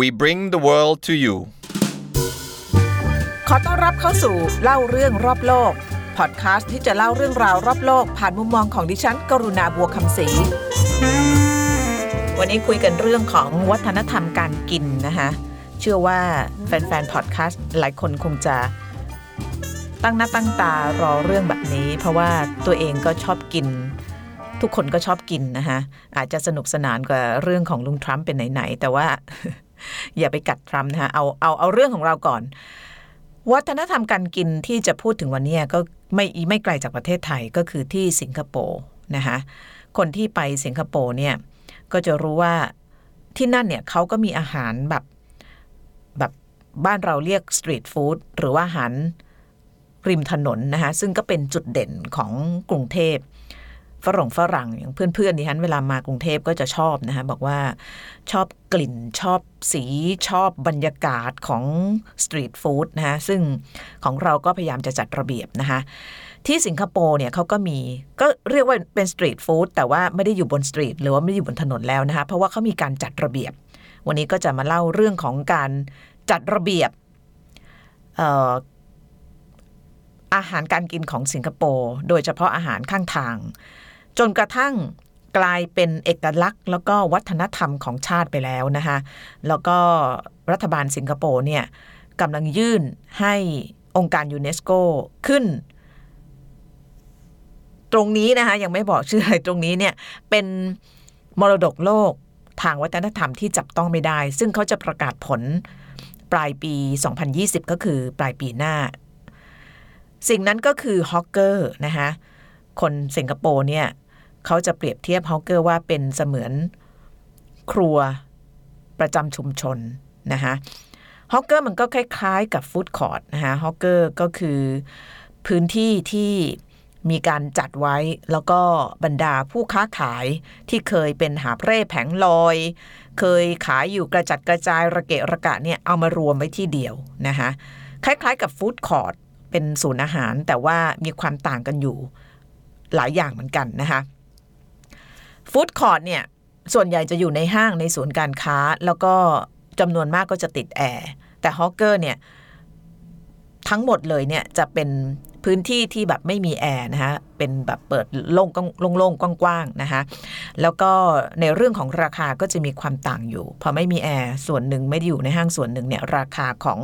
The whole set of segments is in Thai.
We bring the world to you ขอต้อนรับเข้าสู่เล่าเรื่องรอบโลก พอดคาสต์ที่จะเล่าเรื่องราวรอบโลก ผ่านมุมมองของดิฉัน กรุณาบัวคำศรี วันนี้คุยกันเรื่องของวัฒนธรรมการกินนะคะเชื่อว่าแฟนๆ พอดแคสต์หลายคนคงจะตั้งหน้าตั้งตารอเรื่องแบบนี้ เพราะว่าตัวเองก็ชอบกิน ทุกคนก็ชอบกินนะคะอาจจะสนุกสนานกว่าเรื่องของลุงทรัมป์เป็นไหนๆแต่ว่า อย่าไปกัดทรัมป์นะคะเอาเอาเอาเรื่องของเราก่อน วัฒนธรรมการกินที่จะพูดถึงวันนี้ก็ไม่ไม่ไกลจากประเทศไทยก็คือที่สิงคโปร์นะคะคนที่ไปสิงคโปร์เนี่ยก็จะรู้ว่าที่นั่นเนี่ยเขาก็มีอาหารแบบแบบบ้านเราเรียกสตรีทฟู้ดหรือว่าอาหารริมถนนนะคะซึ่งก็เป็นจุดเด่นของกรุงเทพ ฝรั่งฝรั่งอย่างเพื่อนๆดิฉันเวลามากรุงเทพก็จะชอบนะคะบอกว่าชอบกลิ่นชอบสีชอบบรรยากาศของ street food นะคะซึ่งของเราก็พยายามจะจัดระเบียบนะคะที่สิงคโปร์เนี่ยเขาก็มีก็เรียกว่าเป็น street food แต่ว่าไม่ได้อยู่บน street หรือว่าไม่ได้อยู่บนถนนแล้วนะคะเพราะว่าเขามีการจัดระเบียบ วันนี้ก็จะมาเล่าเรื่องของการจัดระเบียบอาหารการกินของสิงคโปร์โดยเฉพาะอาหารข้างทาง จนกระทั่งกลายเป็นเอกลักษณ์ แล้วก็วัฒนธรรมของชาติไปแล้วนะคะแล้วก็รัฐบาลสิงคโปร์เนี่ยกำลังยื่นให้องค์การยูเนสโกขึ้น ตรงนี้นะคะยังไม่บอกชื่ออะไรตรงนี้เนี่ยเป็นมรดกโลกทางวัฒนธรรมที่จับต้องไม่ได้ ซึ่งเขาจะประกาศผลปลายปี 2020 ก็คือปลายปีหน้า สิ่งนั้นก็คือ hawker นะคะคนสิงคโปร์เนี่ย เขาจะเปรียบเทียบ hawker ว่าเป็นเสมือนครัวประจำชุมชนนะคะ hawker มันก็คล้ายๆกับ food court นะคะ hawker ก็คือพื้นที่ที่มีการจัดไว้แล้วก็บรรดาผู้ค้าขายที่เคยเป็นหาบเร่แผงลอย เคยขายอยู่กระจัดกระจายระเกะระกะเนี่ยเอามารวมไว้ที่เดียวนะคะคล้ายๆกับ food court เป็นศูนย์อาหารแต่ว่ามีความต่างกันอยู่หลายอย่างเหมือนกันนะคะ food court เนี่ยส่วนใหญ่จะอยู่ในห้างในศูนย์การค้า แล้วก็จำนวนมากก็จะติดแอร์แต่ hawker เนี่ยทั้งหมดเลยเนี่ยจะเป็นพื้นที่ที่แบบไม่มีแอร์นะคะเป็นแบบเปิดโล่งโล่งๆกว้างๆนะคะแล้วก็ในเรื่องของราคาก็จะมีความต่างอยู่ พอไม่มีแอร์ส่วนหนึ่งไม่ได้อยู่ในห้างส่วนหนึ่งเนี่ยราคาของ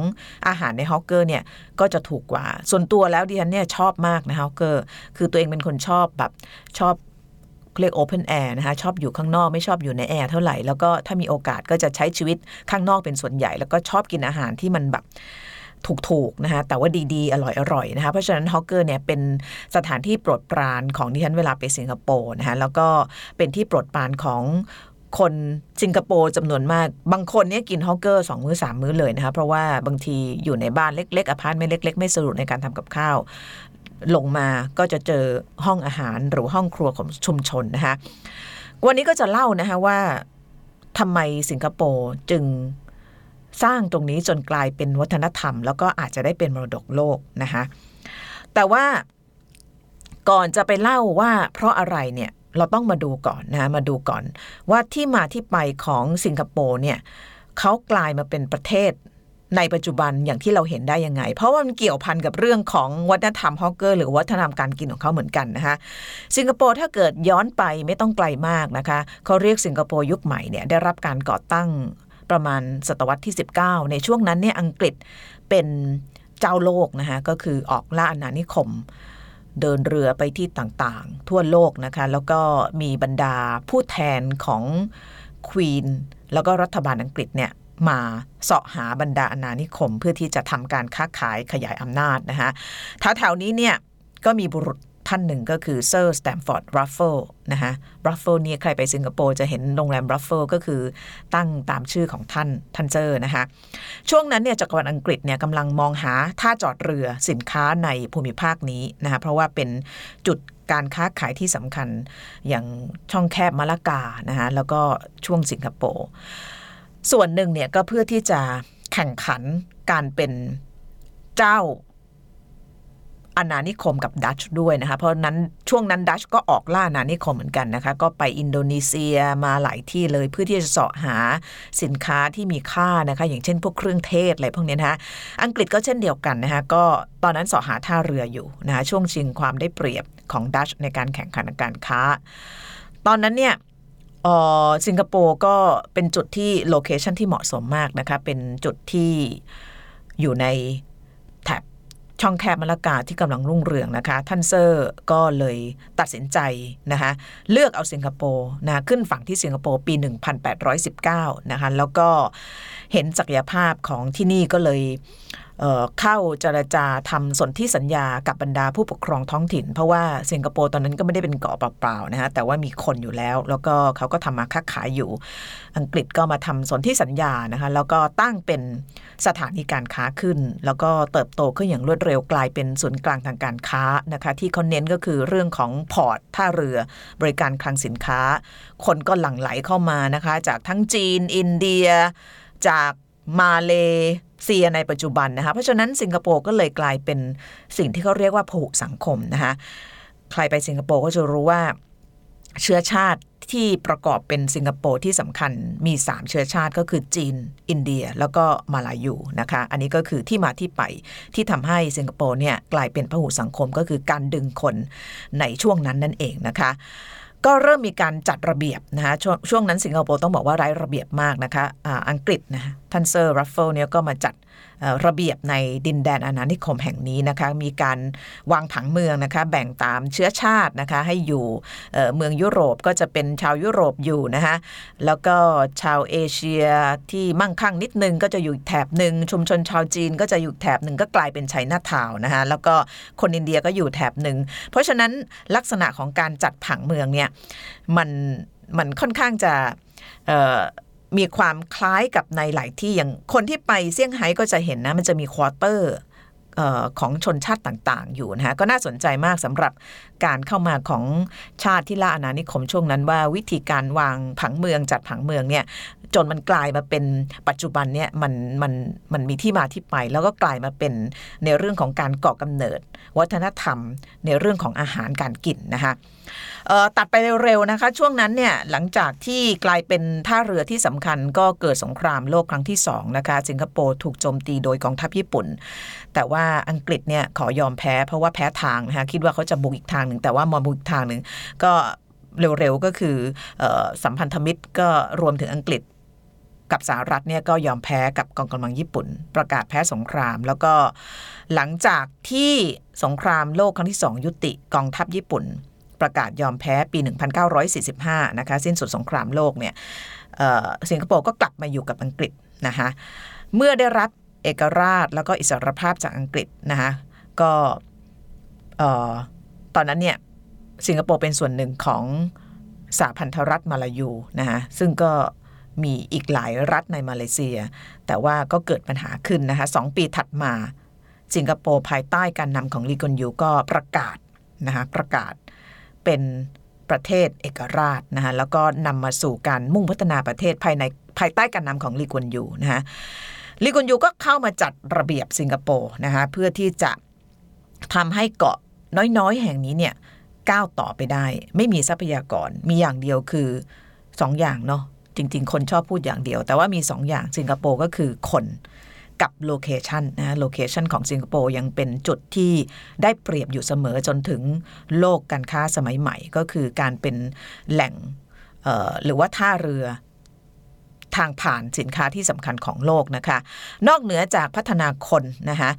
อาหารใน hawker เนี่ยก็จะถูกกว่า ส่วนตัวแล้วดิฉันเนี่ยชอบมากนะ hawker คือตัวเองเป็นคนชอบแบบชอบ เรียก open air นะคะชอบอยู่ข้างนอกไม่ชอบอยู่ในแอร์เท่าไหร่ แล้วก็ถ้ามีโอกาสก็จะใช้ชีวิตข้างนอกเป็นส่วนใหญ่ แล้วก็ชอบกินอาหารที่มันแบบถูกๆนะคะแต่ว่าดีๆ อร่อยๆนะคะเพราะฉะนั้น hawker เนี่ยเป็นสถานที่โปรดปรานของดิฉันเวลาไปสิงคโปร์นะคะแล้วก็เป็นที่โปรดปรานของคนสิงคโปร์จำนวนมาก บางคนเนี่ยกิน hawker สองมื้อสามมื้อเลยนะคะเพราะว่าบางทีอยู่ในบ้านเล็กๆอพาร์ตเมนต์เล็ก ๆ ไม่สะดวกในการทำกับข้าว ลงมาก็จะเจอห้องอาหารหรือห้องครัวของชุมชนนะคะวันนี้ก็จะเล่านะคะว่าทำไมสิงคโปร์จึงสร้างตรงนี้จนกลายเป็นวัฒนธรรม แล้วก็อาจจะได้เป็นมรดกโลกนะคะแต่ว่าก่อนจะไปเล่าว่าเพราะอะไรเนี่ยเราต้องมาดูก่อนนะมาดูก่อน ว่าที่มาที่ไปของสิงคโปร์เนี่ยเขากลายมาเป็นประเทศ ในปัจจุบันอย่างที่เราเห็นได้ยังไง เพราะว่ามันเกี่ยวพันกับเรื่องของวัฒนธรรมฮอกเกอร์ หรือวัฒนธรรมการกินของเขาเหมือนกันนะคะสิงคโปร์ถ้าเกิดย้อนไปไม่ต้องไกลมากนะคะเขาเรียกสิงคโปร์ยุคใหม่เนี่ยได้รับการก่อตั้งประมาณศตวรรษที่ 19 ในช่วงนั้นเนี่ยอังกฤษเป็นเจ้าโลกนะคะก็คือออกล่าอาณานิคม เดินเรือไปที่ต่างๆ ทั่วโลกนะคะแล้วก็มีบรรดาผู้แทนของควีนแล้วก็รัฐบาลอังกฤษเนี่ย มาเสาะหาบรรดาอาณานิคม เพื่อที่จะทำการค้าขายขยายอำนาจนะคะแถวๆนี้เนี่ยก็มีบุรุษท่านหนึ่งก็คือเซอร์สแตมฟอร์ดรัฟเฟิลนะคะรัฟเฟิลเนี่ยใครไปสิงคโปร์จะเห็นโรงแรมรัฟเฟิลก็คือตั้งตามชื่อของท่านท่านเซอร์นะคะช่วงนั้นเนี่ยจักรวรรดิอังกฤษเนี่ยกำลังมองหาท่าจอดเรือสินค้าในภูมิภาคนี้นะคะเพราะว่าเป็นจุดการค้าขายที่สำคัญอย่างช่องแคบมาลากานะคะแล้วก็ช่วงสิงคโปร์ ส่วนหนึ่งเนี่ยก็เพื่อที่จะแข่งขันการเป็นเจ้าอาณานิคมกับดัชด้วยนะคะ เพราะนั้นช่วงนั้นดัชก็ออกล่าอาณานิคมเหมือนกันนะคะ ก็ไปอินโดนีเซียมาหลายที่เลยเพื่อที่จะเสาะหาสินค้าที่มีค่านะคะ อย่างเช่นพวกเครื่องเทศอะไรพวกนี้นะคะ อังกฤษก็เช่นเดียวกันนะคะ ก็ตอนนั้นเสาะหาท่าเรืออยู่นะคะช่วงชิงความได้เปรียบของดัชในการแข่งขันการค้า ตอนนั้นเนี่ย สิงคโปร์ก็เป็นจุดที่โลเคชันที่เหมาะสมมากนะคะเป็นจุดที่อยู่ในแถบช่องแคบมะละกาที่กำลังรุ่งเรืองนะคะ ท่านเซอร์ก็เลยตัดสินใจนะคะเลือกเอาสิงคโปร์นะขึ้นฝั่งที่สิงคโปร์ปี 1819นะคะแล้วก็เห็นศักยภาพของที่นี่ก็เลย เข้าเจรจาทำสนธิสัญญากับบรรดาผู้ปกครองท้องถิ่น เพราะว่าสิงคโปร์ตอนนั้นก็ไม่ได้เป็นเกาะเปล่าๆนะฮะแต่ว่ามีคนอยู่แล้ว แล้วก็เขาก็ทำมาค้าขายอยู่ อังกฤษก็มาทำสนธิสัญญานะคะแล้วก็ตั้งเป็นสถานีการค้าขึ้น แล้วก็เติบโตขึ้นอย่างรวดเร็วกลายเป็นศูนย์กลางทางการค้านะคะที่เขาเน้นก็คือเรื่องของพอร์ตท่าเรือบริการคลังสินค้า คนก็หลั่งไหลเข้ามานะคะ จากทั้งจีน อินเดีย จาก มาเลเซียในปัจจุบันนะคะ เพราะฉะนั้นสิงคโปร์ก็เลยกลายเป็นสิ่งที่เขาเรียกว่าผูกสังคมนะคะ ใครไปสิงคโปร์ก็จะรู้ว่าเชื้อชาติที่ประกอบเป็นสิงคโปร์ที่สำคัญมี 3 เชื้อชาติก็คือจีน อินเดีย แล้วก็มาลายูนะคะ อันนี้ก็คือที่มาที่ไปที่ทำให้สิงคโปร์เนี่ยกลายเป็นพหุสังคมก็คือการดึงคนในช่วงนั้นนั่นเองนะคะ ก็เริ่มมีการจัดระเบียบนะคะชช่วงนั้นสิงคโปร์ต้องบอกว่าไร้ระเบียบมากนะคะอ,อังกฤษนะท่านเซอร์รัฟเฟิลเนี่ยก็มาจัด ระเบียบในดินแดนอาณานิคมแห่งนี้นะคะมีการวางผังเมืองนะคะแบ่งตามเชื้อชาตินะคะให้อยู่เมืองยุโรปก็จะเป็นชาวยุโรปอยู่นะคะแล้วก็ชาวเอเชียที่มั่งคั่งนิดนึงก็จะอยู่แถบหนึ่งชุมชนชาวจีนก็จะอยู่แถบหนึ่งก็กลายเป็นไชน่าทาวนะคะแล้วก็คนอินเดียก็อยู่แถบหนึ่งเพราะฉะนั้นลักษณะของการจัดผังเมืองเนี่ยมันมันค่อนข้างจะ มีความคล้ายกับในหลายที่อย่างคนที่ไปเซี่ยงไฮ้ก็จะเห็นนะ มันจะมีควอเตอร์ของชนชาติต่างๆ อยู่นะฮะก็น่าสนใจมากสำหรับการเข้ามาของชาติที่ล่าอาณานิคมช่วงนั้นว่าวิธีการวางผังเมืองจัดผังเมืองเนี่ย จนมันกลายมาเป็นปัจจุบันเนี่ยมันมันมันมีที่มาที่ไป แล้วก็กลายมาเป็นในเรื่องของการก่อกำเนิด วัฒนธรรม ในเรื่องของอาหารการกินนะคะตัดไปเร็วๆนะคะ ช่วงนั้นเนี่ยหลังจากที่กลายเป็นท่าเรือที่สำคัญก็เกิดสงครามโลกครั้งที่2นะคะสิงคโปร์ถูกโจมตีโดยกองทัพญี่ปุ่น แต่ว่าอังกฤษเนี่ยขอยอมแพ้เพราะว่าแพ้ทางนะคะคิดว่าเขาจะบุกอีกทางหนึ่งแต่ว่ามอบุกอีกทางหนึ่งก็เร็วๆก็คือสัมพันธมิตรก็รวมถึงอังกฤษ กับสหรัฐเนี่ยก็ยอมแพ้กับกองกำลังญี่ปุ่น ประกาศแพ้สงคราม แล้วก็หลังจากที่สงครามโลกครั้งที่ 2 ยุติกองทัพญี่ปุ่น ประกาศยอมแพ้ปี 1945 นะคะสิ้นสุดสงครามโลกเนี่ยสิงคโปร์ก็กลับมาอยู่กับอังกฤษนะคะเมื่อได้รับเอกราชแล้วก็อิสรภาพจากอังกฤษนะคะก็ตอนนั้นเนี่ยสิงคโปร์เป็นส่วนหนึ่งของสหพันธรัฐมาลายูนะคะซึ่งก็ มีอีกหลายรัฐในมาเลเซีย แต่ว่าก็เกิดปัญหาขึ้นนะคะสองปีถัดมา สิงคโปร์ภายใต้การนำของลีกอนยูก็ประกาศนะคะประกาศเป็นประเทศเอกราชนะคะแล้วก็นำมาสู่การมุ่งพัฒนาประเทศภายในภายใต้การนำของลีกอนยูนะคะลีกอนยูก็เข้ามาจัดระเบียบสิงคโปร์นะคะเพื่อที่จะทำให้เกาะน้อยๆ แห่งนี้เนี่ยก้าวต่อไปได้ ไม่มีทรัพยากรมีอย่างเดียวคือสองอย่างเนาะ จริง ๆ คนชอบพูดอย่างเดียว แต่ว่ามี 2 อย่างสิงคโปร์ก็คือคนกับโลเคชันนะโลเคชันของสิงคโปร์ยังเป็นจุดที่ได้เปรียบอยู่เสมอจนถึงโลกการค้าสมัยใหม่ ก็คือการเป็นแหล่งหรือว่าท่าเรือทางผ่านสินค้าที่สำคัญของโลกนะคะ นอกเหนือจากพัฒนาคนนะคะ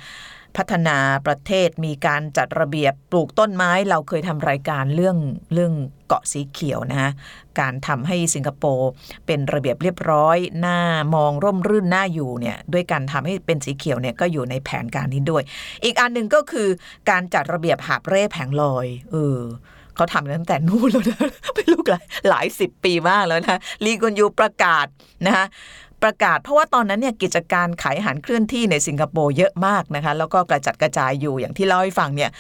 พัฒนาประเทศมีการจัดระเบียบปลูกต้นไม้เราเคยทำรายการเรื่องเรื่องเกาะสีเขียวนะฮะการทำให้สิงคโปร์เป็นระเบียบเรียบร้อยหน้ามองร่มรื่นหน้าอยู่เนี่ยด้วยการทำให้เป็นสีเขียวเนี่ยก็อยู่ในแผนการนี้ด้วย อีกอันหนึ่งก็คือการจัดระเบียบหาบเร่แผงลอยเออเขาทำตั้งแต่นู่นแล้วนะไม่รู้หลายหลายสิบปีมากแล้วนะลีกอนยูประกาศนะคะ ประกาศ เพราะว่าตอนนั้นเนี่ยกิจการขายอาหารเคลื่อนที่ในสิงคโปร์เยอะมากนะคะแล้วก็กระจัดกระจายอยู่อย่างที่เล่าให้ฟังเนี่ย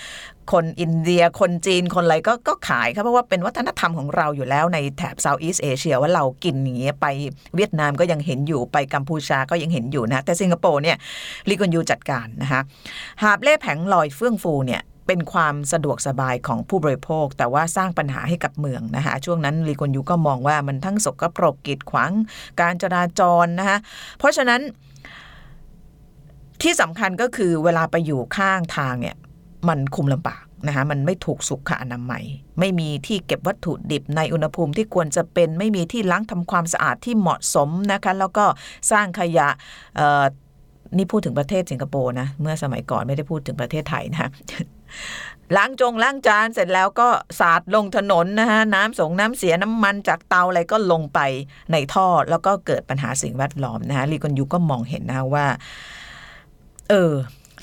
คนอินเดียคนจีนคนอะไรก็ก็ขายครับเพราะว่าเป็นวัฒนธรรมของเราอยู่แล้วในแถบเซาท์อีสเอเชียว่าเรากินอย่างเงี้ยไปเวียดนามก็ยังเห็นอยู่ไปกัมพูชาก็ยังเห็นอยู่นะ แต่สิงคโปร์เนี่ยลิกอนยูจัดการนะคะหาบเล่แผงลอยเฟื่องฟูเนี่ย เป็นความสะดวกสบายของผู้บริโภค แต่ว่าสร้างปัญหาให้กับเมืองนะคะช่วงนั้นลีกวนยูก็มองว่ามันทั้งสกปรกกีดขวางการจราจรนะคะเพราะฉะนั้นที่สำคัญก็คือเวลาไปอยู่ข้างทางเนี่ยมันคุมลำบากนะคะมันไม่ถูกสุขอนามัย ไม่มีที่เก็บวัตถุดิบในอุณหภูมิที่ควรจะเป็น ไม่มีที่ล้างทำความสะอาดที่เหมาะสมนะคะแล้วก็สร้างขยะนี่พูดถึงประเทศสิงคโปร์นะเมื่อสมัยก่อนไม่ได้พูดถึงประเทศไทยนะ ล้างจงล้างจานเสร็จแล้วก็สาดลงถนนนะคะน้ำสงน้ำเสียน้ำมันจากเตาอะไรก็ลงไปในท่อ แล้วก็เกิดปัญหาสิ่งแวดล้อมนะคะลีกอนยูก็มองเห็นนะว่า เออ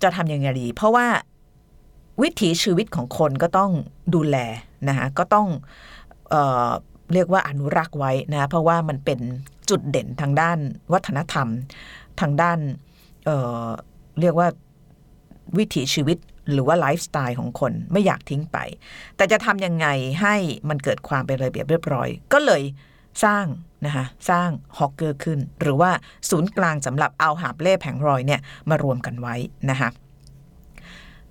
จะทำยังไงดี เพราะว่าวิถีชีวิตของคนก็ต้องดูแลนะคะก็ต้องเออเรียกว่าอนุรักษ์ไว้นะเพราะว่ามันเป็นจุดเด่นทางด้านวัฒนธรรม ทางด้านเเรียกว่าวิถีชีวิต หรือว่าไลฟ์สไตล์ของคนไม่อยากทิ้งไป แต่จะทำยังไงให้มันเกิดความเป็นระเบียบเรียบร้อย ก็เลยสร้างนะคะสร้าง hawker ขึ้น หรือว่าศูนย์กลางสำหรับเอาหาบเร่แผงลอยเนี่ยมารวมกันไว้นะคะ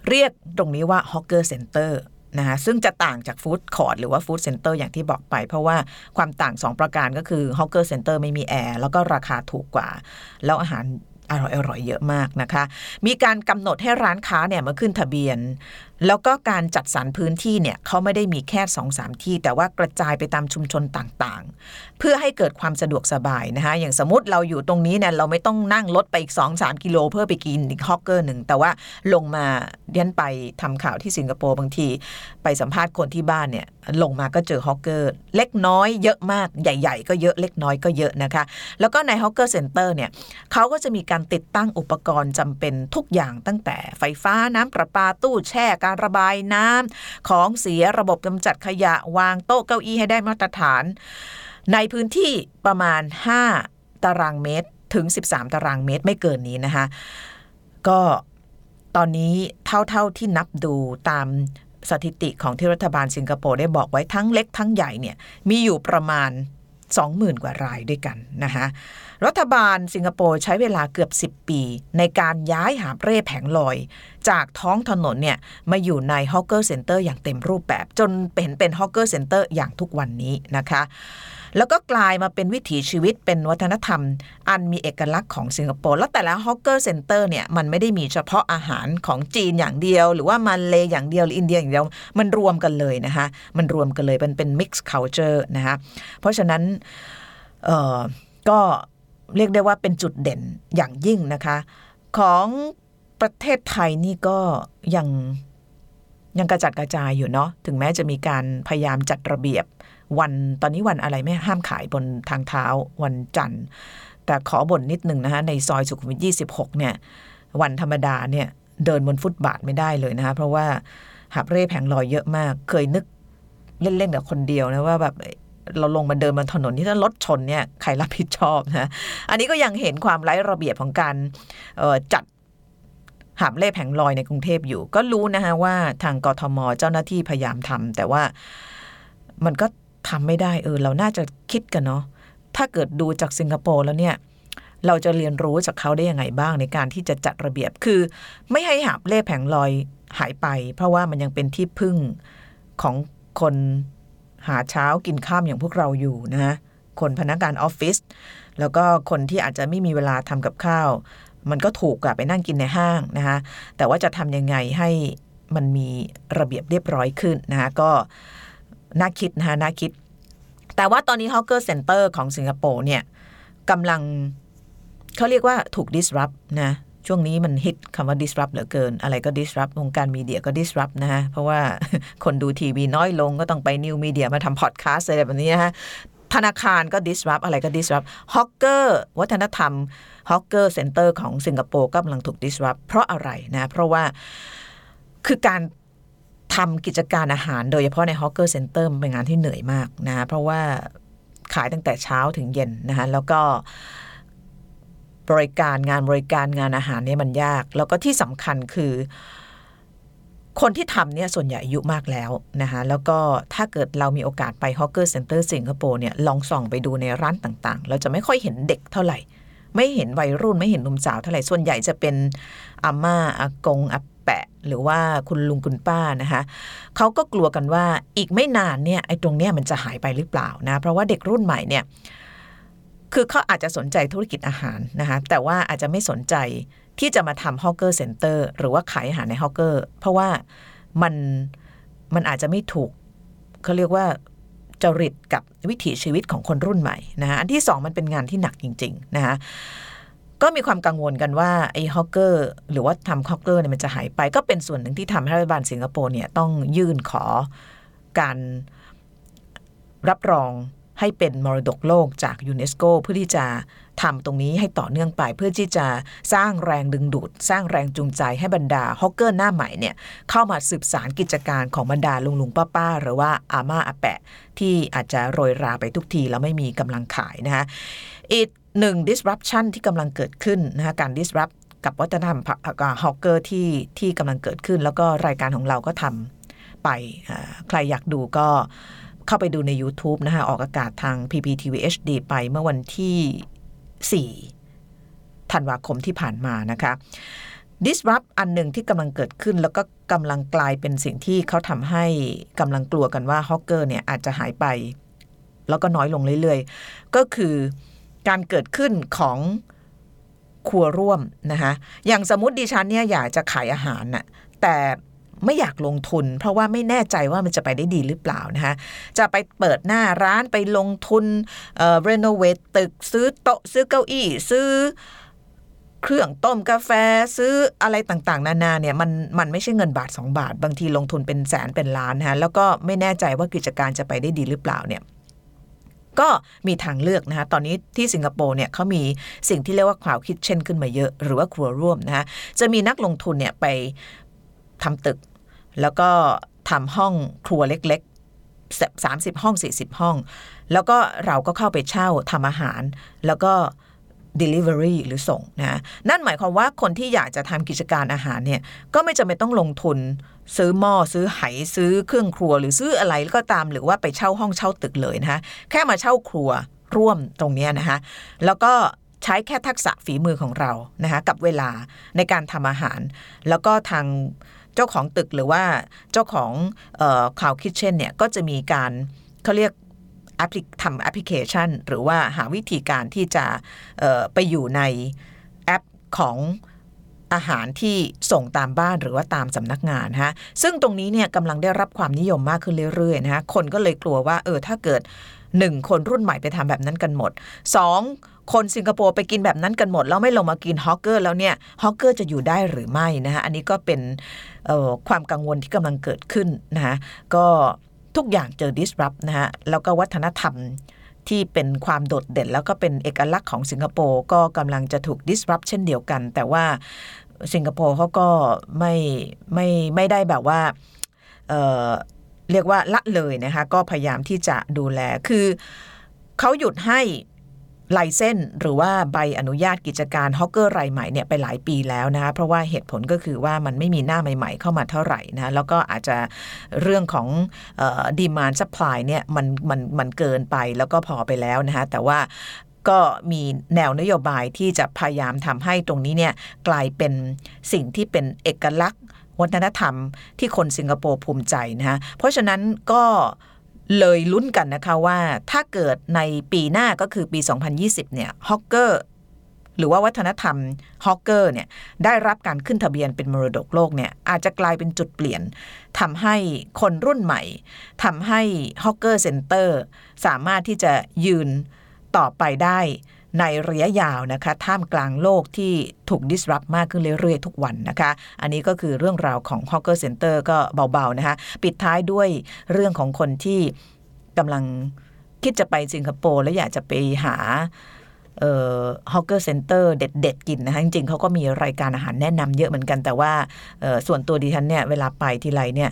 เรียกตรงนี้ว่า hawker center นะคะซึ่งจะต่างจาก food court หรือว่า food center อย่างที่บอกไป เพราะว่าความต่าง 2 ประการก็คือ hawker center ไม่มีแอร์แล้วก็ราคาถูกกว่า แล้วอาหาร อร่อยๆเยอะมากนะคะ มีการกำหนดให้ร้านค้าเนี่ยมาขึ้นทะเบียนแล้วก็การจัดสรรพื้นที่เนี่ยเขาไม่ได้มีแค่2อสามที่ แต่ว่ากระจายไปตามชุมชนต่างๆ เพื่อให้เกิดความสะดวกสบายนะคะอย่างสมมติเราอยู่ตรงนี้เนี่ยเราไม่ต้องนั่งรถไปอีก2อสกิโล เพื่อไปกินอีก hawker หนึ่งแต่ว่าลงมาเดียนไปทำข่าวที่สิงคโปร์บางที ไปสัมภาษณ์คนที่บ้านเนี่ยลงมาก็เจอ hawker เล็กน้อยเยอะมากใหญ่ ๆ ก็เยอะเล็กน้อยก็เยอะนะคะ แล้วก็ใน hawker center เนี่ยเขาก็จะมีการติดตั้งอุปกรณ์จำเป็นทุกอย่างตั้งแต่ไฟฟ้าน้ำประปาตู้แช่การระบายน้ำของเสียระบบกำจัดขยะวางโต๊ะเก้าอี้ให้ได้มาตรฐาน ในพื้นที่ประมาณ 5 ตารางเมตรถึง 13 ตารางเมตรไม่เกินนี้นะคะ ก็ตอนนี้เท่าๆที่นับดูตามสถิติของที่รัฐบาลสิงคโปร์ได้บอกไว้ทั้งเล็กทั้งใหญ่เนี่ยมีอยู่ประมาณ 20,000 กว่ารายด้วยกันนะคะรัฐบาลสิงคโปร์ใช้เวลาเกือบ 10 ปี ในการย้ายหาบเร่แผงลอย จากท้องถนนเนี่ยมาอยู่ใน hawker center อย่างเต็มรูปแบบ จนเป็นเป็น hawker center อย่างทุกวันนี้นะคะ แล้วก็กลายมาเป็นวิถีชีวิตเป็นวัฒนธรรม อันมีเอกลักษณ์ของสิงคโปร์แล้วแต่ละ hawker center เนี่ยมันไม่ได้มีเฉพาะอาหารของจีนอย่างเดียว หรือว่ามาเลย์อย่างเดียวหรืออินเดียอย่างเดียวมันรวมกันเลยนะคะมันรวมกันเลยมันเป็น mixed culture นะคะเพราะฉะนั้นเออก็เรียกได้ว่าเป็นจุดเด่นอย่างยิ่งนะคะ ของประเทศไทยนี่ก็ยังยังกระจัดกระจายอยู่เนาะถึงแม้จะมีการพยายามจัดระเบียบ วันตอนนี้วันอะไรไม่ห้ามขายบนทางเท้าวันจันทร์ แต่ขอบ่นนิดหนึ่งนะคะในซอยสุขุมวิท 26 เนี่ย วันธรรมดาเนี่ยเดินบนฟุตบาทไม่ได้เลยนะคะเพราะว่าหับเร่แผงลอยเยอะมาก เคยนึกเล่นๆกับคนเดียวนะว่าแบบเราลงมาเดินบนถนนที่ถ้ารถชนเนี่ยใครรับผิดชอบนะ อันนี้ก็ยังเห็นความไร้ระเบียบของการจัดหาบเล่แผงลอยในกรุงเทพอยู่ ก็รู้นะคะว่าทางกทมเจ้าหน้าที่พยายามทำแต่ว่ามันก็ ทำไม่ได้เออเราน่าจะคิดกันเนาะถ้าเกิดดูจากสิงคโปร์แล้วเนี่ยเราจะเรียนรู้จากเขาได้ยังไงบ้างในการที่จะจัดระเบียบคือ ไม่ให้หาบเล่แผงลอยหายไป เพราะว่ามันยังเป็นที่พึ่งของคนหาเช้ากินข้ามอย่างพวกเราอยู่นะฮะคนพนักงานออฟฟิศแล้วก็คนที่อาจจะไม่มีเวลาทำกับข้าว มันก็ถูกกับไปนั่งกินในห้างนะคะแต่ว่าจะทำยังไงให้มันมีระเบียบเรียบร้อยขึ้นนะคะก็ น่าคิดนะคะน่าคิด แต่ว่าตอนนี้ hawker center ของสิงคโปร์เนี่ยกำลังเขาเรียกว่าถูก disrupt นะช่วงนี้มันฮิตคำว่า disrupt เหลือเกิน อะไรก็ disrupt วงการ media ก็ disrupt นะฮะ เพราะว่าคนดูทีวีน้อยลงก็ต้องไป new media มาทำพอดแคสต์อะไรแบบนี้นะฮะ ธนาคารก็ disrupt อะไรก็ disrupt hawker วัฒนธรรม hawker center ของสิงคโปร์กำลังถูก disrupt เพราะอะไรนะ เพราะว่าคือการ ทำกิจการอาหาร โดยเฉพาะใน hawker center เป็นงานที่เหนื่อยมากนะเพราะว่าขายตั้งแต่เช้าถึงเย็นนะคะแล้วก็บริการงานบริการงานอาหารเนี่ยมันยาก แล้วก็ที่สำคัญคือ คนที่ทำเนี่ยส่วนใหญ่อายุมากแล้วนะคะแล้วก็ถ้าเกิดเรามีโอกาสไป hawker center สิงคโปร์เนี่ยลองส่องไปดูในร้านต่างๆ เราจะไม่ค่อยเห็นเด็กเท่าไหร่ ไม่เห็นวัยรุ่นไม่เห็นหนุ่มสาวเท่าไหร่ ส่วนใหญ่จะเป็นอาม่าอากงอา แปะ หรือว่าคุณลุงคุณป้านะคะเขาก็กลัวกันว่าอีกไม่นานเนี่ยไอ้ตรงเนี้ยมันจะหายไปหรือเปล่านะ เพราะว่าเด็กรุ่นใหม่เนี่ยคือเขาอาจจะสนใจธุรกิจอาหารนะคะแต่ว่าอาจจะไม่สนใจที่จะมาทำ hawker center หรือว่าขายอาหารใน hawker เพราะว่ามันมันอาจจะไม่ถูกเขาเรียกว่าจริตกับวิถีชีวิตของคนรุ่นใหม่นะคะอันที่สองมันเป็นงานที่หนักจริง ๆนะคะ ก็มีความกังวลกันว่าไอ้ hawker หรือว่าทำ hawker เนี่ยมันจะหายไป ก็เป็นส่วนหนึ่งที่ทำให้รัฐบาลสิงคโปร์เนี่ยต้องยื่นขอการรับรองให้เป็นมรดกโลกจากยูเนสโกเพื่อที่จะทำตรงนี้ให้ต่อเนื่องไป เพื่อที่จะสร้างแรงดึงดูด สร้างแรงจูงใจให้บรรดาฮอกเกอร์หน้าใหม่เนี่ยเข้ามาสืบสารกิจการของบรรดาลุงลุงป้าป้าหรือว่าอาม่าอาแปะ ที่อาจจะโรยราไปทุกทีแล้วไม่มีกำลังขายนะคะ It หนึ่ง disruption ที่กำลังเกิดขึ้นนะคะการ disrupt กับวัฒนธรรมฮอกเกอร์ที่ที่กำลังเกิดขึ้น แล้วก็รายการของเราก็ทำไปใครอยากดูก็เข้าไปดูใน YouTube นะคะออกอากาศทาง PPTV HD ไปเมื่อวันที่ 4 ธันวาคมที่ผ่านมานะคะ disrupt อันหนึ่งที่กำลังเกิดขึ้น แล้วก็กำลังกลายเป็นสิ่งที่เขาทำให้กำลังกลัวกันว่าฮอกเกอร์เนี่ยอาจจะหายไป แล้วก็น้อยลงเรื่อยๆ ก็คือ การเกิดขึ้นของครัวร่วมนะคะอย่างสมมติดิฉันเนี่ยอยากจะขายอาหารน่ะแต่ไม่อยากลงทุน เพราะว่าไม่แน่ใจว่ามันจะไปได้ดีหรือเปล่านะคะจะไปเปิดหน้าร้านไปลงทุนเอ่อรีโนเวทตึกซื้อโต๊ะซื้อเก้าอี้ซื้อเครื่องต้มกาแฟซื้ออะไรต่างๆ นานาเนี่ยมันมันไม่ใช่เงินบาท 2 บาท บางทีลงทุนเป็นแสนเป็นล้านนะะแล้วก็ไม่แน่ใจว่ากิจการจะไปได้ดีหรือเปล่าเนี่ย ก็มีทางเลือกนะคะตอนนี้ที่สิงคโปร์เนี่ยเขามีสิ่งที่เรียกว่าคลาวคิดเช่นขึ้นมาเยอะ หรือว่าครัวร่วมนะคะจะมีนักลงทุนเนี่ยไปทำตึก แล้วก็ทำห้องครัวเล็กๆ 30 ห้อง 40 ห้อง แล้วก็เราก็เข้าไปเช่าทำอาหาร แล้วก็ Delivery หรือส่งนะนั่นหมายความว่าคนที่อยากจะทำกิจการอาหารเนี่ยก็ไม่จำเป็นต้องลงทุน ซื้อหม้อซื้อไหซื้อเครื่องครัว หรือซื้ออะไรก็ตามหรือว่าไปเช่าห้องเช่าตึกเลยนะคะแค่มาเช่าครัวร่วมตรงนี้นะคะแล้วก็ใช้แค่ทักษะฝีมือของเรานะคะกับเวลาในการทำอาหาร แล้วก็ทางเจ้าของตึกหรือว่าเจ้าของ cloud kitchen เนี่ยก็จะมีการเขาเรียก ทำแอปพลิเคชัน หรือว่าหาวิธีการที่จะไปอยู่ในแอปของอาหารที่ส่งตามบ้านหรือว่าตามสำนักงานฮะซึ่งตรงนี้เนี่ยกำลังได้รับความนิยมมากขึ้นเรื่อยๆนะฮะคนก็เลยกลัวว่าเออถ้าเกิด 1 คนรุ่นใหม่ไปทำแบบนั้นกันหมด 2 คนสิงคโปร์ไปกินแบบนั้นกันหมด แล้วไม่ลงมากิน hawker แล้วเนี่ยฮอกเกอร์จะอยู่ได้หรือไม่นะฮะอันนี้ก็เป็นความกังวลที่กำลังเกิดขึ้นนะฮะก็ ทุกอย่างเจอ disrupt นะฮะแล้วก็วัฒนธรรมที่เป็นความโดดเด่น แล้วก็เป็นเอกลักษณ์ของสิงคโปร์ก็กำลังจะถูก disrupt เช่นเดียวกัน แต่ว่าสิงคโปร์เขาก็ไม่ไม่ไม่ได้แบบว่าเเรียกว่าละเลยนะคะก็พยายามที่จะดูแลคือเขาหยุดให้ license หรือว่าใบอนุญาตกิจการ hawker รายใหม่เนี่ยไปหลายปีแล้วนะคะเพราะว่าเหตุผลก็คือว่ามันไม่มีหน้าใหม่ ๆ เข้ามาเท่าไหร่นะแล้วก็อาจจะเรื่องของ demand supply เนี่ยมันมันมันเกินไปแล้วก็พอไปแล้วนะคะแต่ว่าก็มีแนวนโยบายที่จะพยายามทำให้ตรงนี้เนี่ยกลายเป็นสิ่งที่เป็นเอกลักษณ์ วัฒนธรรมที่คนสิงคโปร์ภูมิใจนะเพราะฉะนั้นก็ เลยลุ้นกันนะคะว่าถ้าเกิดในปีหน้าก็คือปี 2020 เนี่ย hawker หรือว่าวัฒนธรรม hawker เนี่ยได้รับการขึ้นทะเบียนเป็นมรดกโลกเนี่ยอาจจะกลายเป็นจุดเปลี่ยนทำให้คนรุ่นใหม่ทำให้ hawker center สามารถที่จะยืนต่อไปได้ ในระยะยาวนะคะท่ามกลางโลกที่ถูก disrupt มากขึ้นเรื่อยๆ ทุกวันนะคะ อันนี้ก็คือเรื่องราวของ Hawker Center ก็เบาๆนะคะปิดท้ายด้วยเรื่องของคนที่กำลังคิดจะไปสิงคโปร์ แล้วอยากจะไปหาเอ่อ hawker center เด็ด ๆ กินนะคะจริง ๆเขาก็มีรายการอาหารแนะนำเยอะเหมือนกัน แต่ว่าส่วนตัวดิฉันเนี่ย เวลาไปทีไรเนี่ย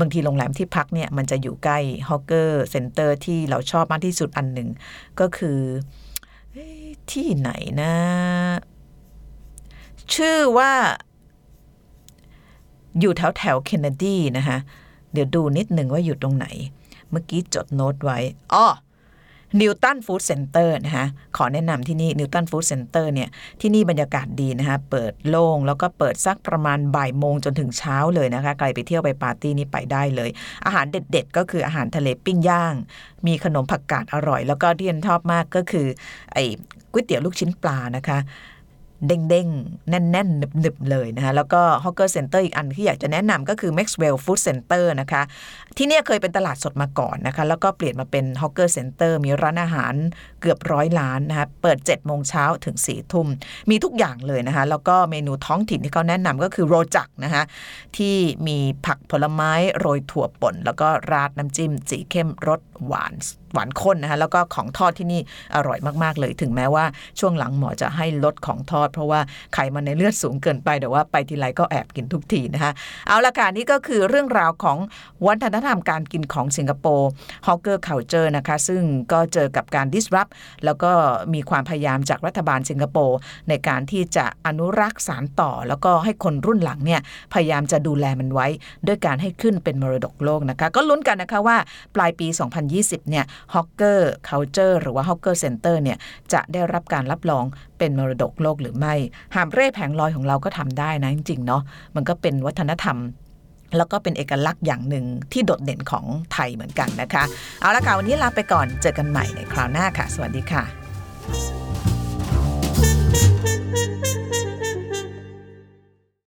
บางทีโรงแรมที่พักเนี่ย มันจะอยู่ใกล้ hawker center ที่เราชอบมากที่สุดอันหนึ่งก็คือ ที่ไหนนะ ชื่อว่า อยู่แถวแถวเคนเนดีนะคะ เดี๋ยวดูนิดหนึ่งว่าอยู่ตรงไหน เมื่อกี้จดโน้ตไว้อ๋อ Newton Food Center นะคะขอแนะนำที่นี่ Newton Food Center เนี่ยที่นี่บรรยากาศดีนะคะเปิดโล่งแล้วก็เปิดสักประมาณบ่ายโมงจนถึงเช้าเลยนะคะใครไปเที่ยวไปปาร์ตี้นี่ไปได้เลย อาหารเด็ดๆ ก็คืออาหารทะเลปิ้งย่าง มีขนมผักกาดอร่อย แล้วก็ที่ฉันชอบมากก็คือไอ้ก๋วยเตี๋ยวลูกชิ้นปลานะคะ เด้งๆ แน่นๆหนึบๆ เลยนะคะ แล้วก็ hawker center อีกอันที่อยากจะแนะนำก็คือ Maxwell Food Center นะคะ ที่เนี่ยเคยเป็นตลาดสดมาก่อนนะคะ แล้วก็เปลี่ยนมาเป็น hawker center มีร้านอาหารเกือบร้อยร้านนะคะ เปิด7โมงเช้าถึง4ทุ่ม มีทุกอย่างเลยนะคะ แล้วก็เมนูท้องถิ่นที่เขาแนะนำก็คือโรจักนะคะ ที่มีผักผลไม้โรยถั่วป่น แล้วก็ราดน้ำจิ้มสีเข้มรสหวาน หวานข้นนะคะแล้วก็ของทอดที่นี่อร่อยมากๆเลย ถึงแม้ว่าช่วงหลังหมอจะให้ลดของทอด เพราะว่าไขมันในเลือดสูงเกินไปแต่ว่าไปทีไรก็แอบกินทุกทีนะคะเอาละค่ะนี่ก็คือเรื่องราวของวัฒนธรรมการกินของสิงคโปร์ hawker culture นะคะซึ่งก็เจอกับการ disrupt แล้วก็มีความพยายามจากรัฐบาลสิงคโปร์ในการที่จะอนุรักษ์สานต่อ แล้วก็ให้คนรุ่นหลังเนี่ยพยายามจะดูแลมันไว้ ด้วยการให้ขึ้นเป็นมรดกโลกนะคะ ก็ลุ้นกันนะคะว่าปลายปี 2020 เนี่ย hawker culture หรือว่า hawker center เนี่ยจะได้รับการรับรองเป็นมรดกโลกหรือไม่ หาบเร่แผงลอยของเราก็ทำได้นะจริงๆเนาะมันก็เป็นวัฒนธรรมแล้วก็เป็นเอกลักษณ์อย่างหนึ่งที่โดดเด่นของไทยเหมือนกันนะคะ เอาละค่ะวันนี้ลาไปก่อนเจอกันใหม่ในคราวหน้าค่ะ สวัสดีค่ะ